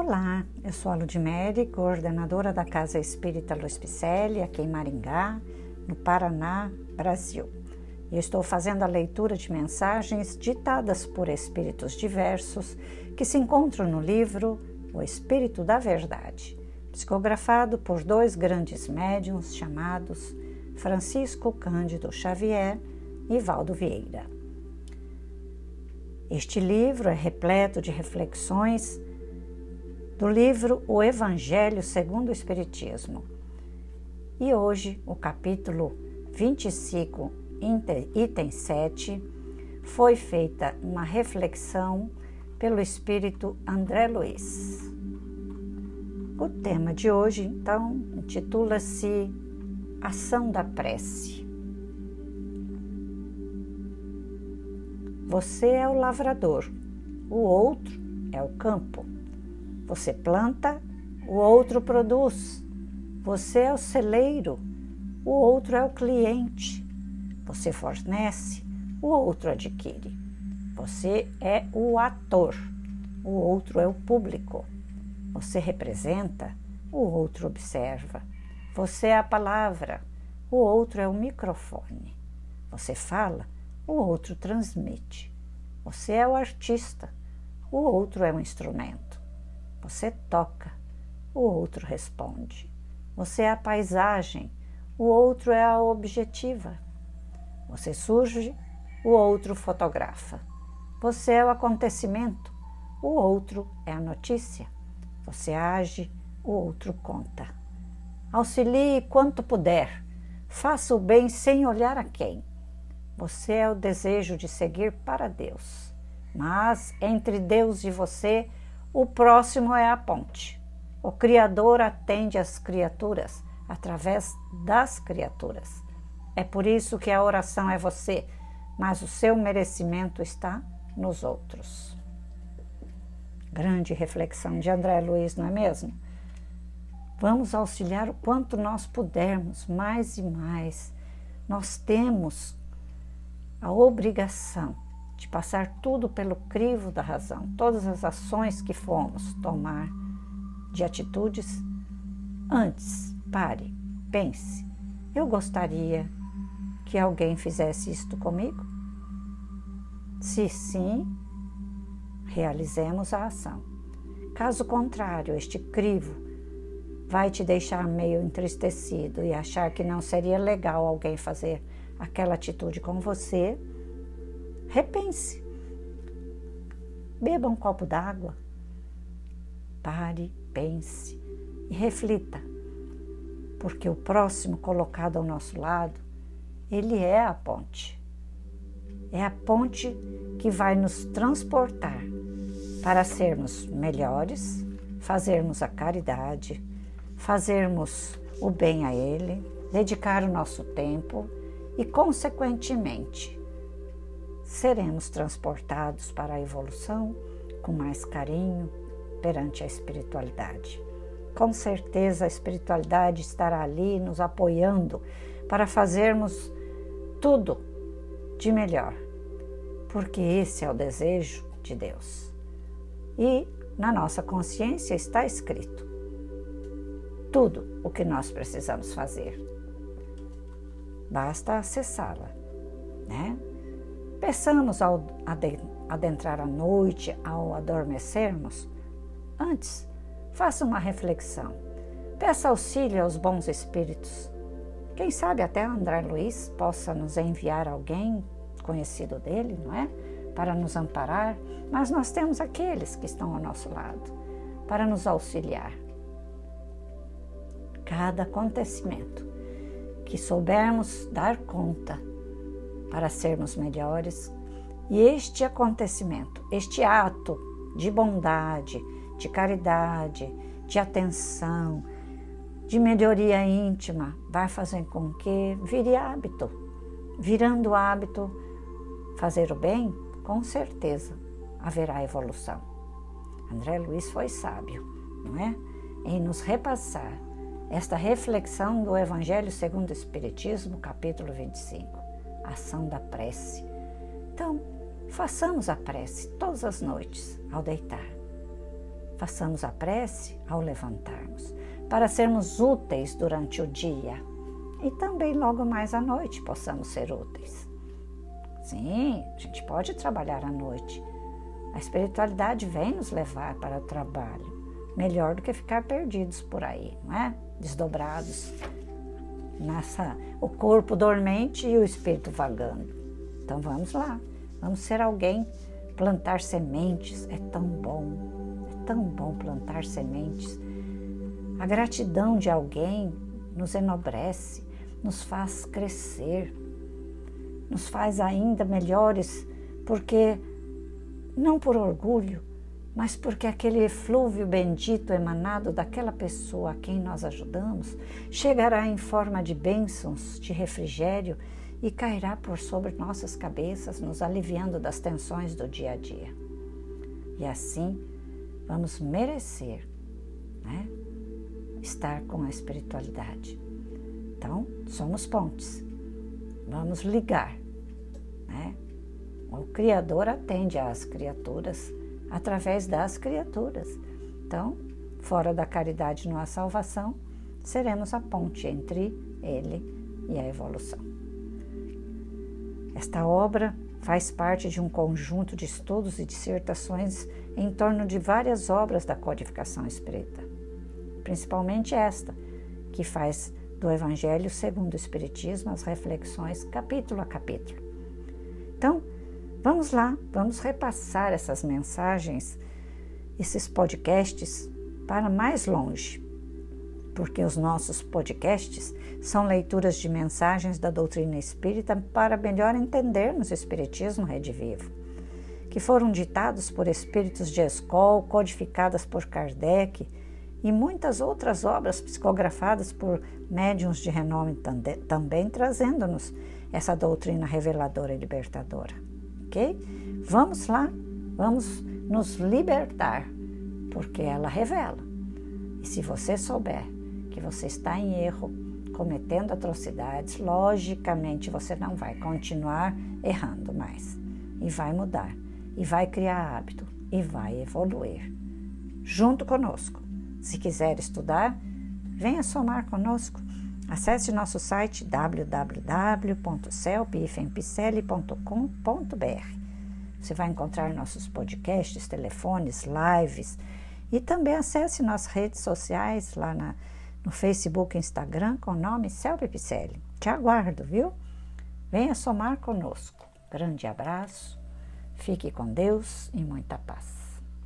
Olá, eu sou a Ludmere, coordenadora da Casa Espírita Luiz Picelli, aqui em Maringá, no Paraná, Brasil. E estou fazendo a leitura de mensagens ditadas por espíritos diversos que se encontram no livro O Espírito da Verdade, psicografado por dois grandes médiums chamados Francisco Cândido Xavier e Valdo Vieira. Este livro é repleto de reflexões do livro O Evangelho segundo o Espiritismo. E hoje, o capítulo 25, item 7, foi feita uma reflexão pelo espírito André Luiz. O tema de hoje, então, intitula-se Ação da Prece. Você é o lavrador, o outro é o campo. Você planta, o outro produz. Você é o celeiro, o outro é o cliente. Você fornece, o outro adquire. Você é o ator, o outro é o público. Você representa, o outro observa. Você é a palavra, o outro é o microfone. Você fala, o outro transmite. Você é o artista, o outro é o instrumento. Você toca, o outro responde. Você é a paisagem, o outro é a objetiva. Você surge, o outro fotografa. Você é o acontecimento, o outro é a notícia. Você age, o outro conta. Auxilie quanto puder. Faça o bem sem olhar a quem. Você é o desejo de seguir para Deus. Mas entre Deus e você o próximo é a ponte. O Criador atende as criaturas através das criaturas. É por isso que a oração é você, mas o seu merecimento está nos outros. Grande reflexão de André Luiz, não é mesmo? Vamos auxiliar o quanto nós pudermos, mais e mais. Nós temos a obrigação de passar tudo pelo crivo da razão, todas as ações que fomos tomar de atitudes. Antes, pare, pense: eu gostaria que alguém fizesse isto comigo? Se sim, realizemos a ação. Caso contrário, este crivo vai te deixar meio entristecido e achar que não seria legal alguém fazer aquela atitude com você Repense. Beba um copo d'água. Pare, pense e reflita, porque o próximo colocado ao nosso lado, ele é a ponte. É a ponte que vai nos transportar para sermos melhores, fazermos a caridade, fazermos o bem a Ele, dedicar o nosso tempo e, consequentemente, seremos transportados para a evolução com mais carinho perante a espiritualidade. Com certeza a espiritualidade estará ali nos apoiando para fazermos tudo de melhor, porque esse é o desejo de Deus. E na nossa consciência está escrito tudo o que nós precisamos fazer. Basta acessá-la, né? Peçamos ao adentrar a noite, ao adormecermos, antes, faça uma reflexão. Peça auxílio aos bons espíritos. Quem sabe até André Luiz possa nos enviar alguém conhecido dele, não é? Para nos amparar, mas nós temos aqueles que estão ao nosso lado para nos auxiliar. Cada acontecimento que soubermos dar conta para sermos melhores. E este acontecimento, este ato de bondade, de caridade, de atenção, de melhoria íntima, vai fazer com que vire hábito. Virando hábito, fazer o bem, com certeza haverá evolução. André Luiz foi sábio, não é? Em nos repassar esta reflexão do Evangelho segundo o Espiritismo, capítulo 25 ação da prece. Então, façamos a prece todas as noites ao deitar. façamos a prece ao levantarmos, para sermos úteis durante o dia e também logo mais à noite possamos ser úteis. Sim, a gente pode trabalhar à noite. A espiritualidade vem nos levar para o trabalho, melhor do que ficar perdidos por aí, não é? Desdobrados nessa o corpo dormente e o espírito vagando. Então vamos lá, vamos ser alguém, plantar sementes é tão bom, é tão bom plantar sementes. A gratidão de alguém nos enobrece, nos faz crescer, nos faz ainda melhores, porque não por orgulho, mas porque aquele eflúvio bendito emanado daquela pessoa a quem nós ajudamos chegará em forma de bênçãos, de refrigério e cairá por sobre nossas cabeças, nos aliviando das tensões do dia a dia. E assim vamos merecer né, estar com a espiritualidade. Então, somos pontes. Vamos ligar. Né? O Criador atende às criaturas através das criaturas. Então, fora da caridade não há salvação, seremos a ponte entre ele e a evolução. Esta obra faz parte de um conjunto de estudos e dissertações em torno de várias obras da codificação espírita, principalmente esta, que faz do Evangelho segundo o Espiritismo as reflexões capítulo a capítulo. Então, vamos lá, vamos repassar essas mensagens, esses podcasts para mais longe, porque os nossos podcasts são leituras de mensagens da doutrina espírita para melhor entendermos o Espiritismo Rede Vivo, que foram ditados por espíritos de escola, codificadas por Kardec e muitas outras obras psicografadas por médiums de renome também trazendo-nos essa doutrina reveladora e libertadora. Ok? Vamos lá, vamos nos libertar, porque ela revela. E se você souber que você está em erro, cometendo atrocidades, logicamente você não vai continuar errando mais. E vai mudar, e vai criar hábito, e vai evoluir. Junto conosco. Se quiser estudar, venha somar conosco. Acesse nosso site www.celpifempicele.com.br. Você vai encontrar nossos podcasts, telefones, lives e também acesse nossas redes sociais lá na, no Facebook e Instagram com o nome Celpe. Te aguardo, viu? Venha somar conosco. Grande abraço, fique com Deus e muita paz.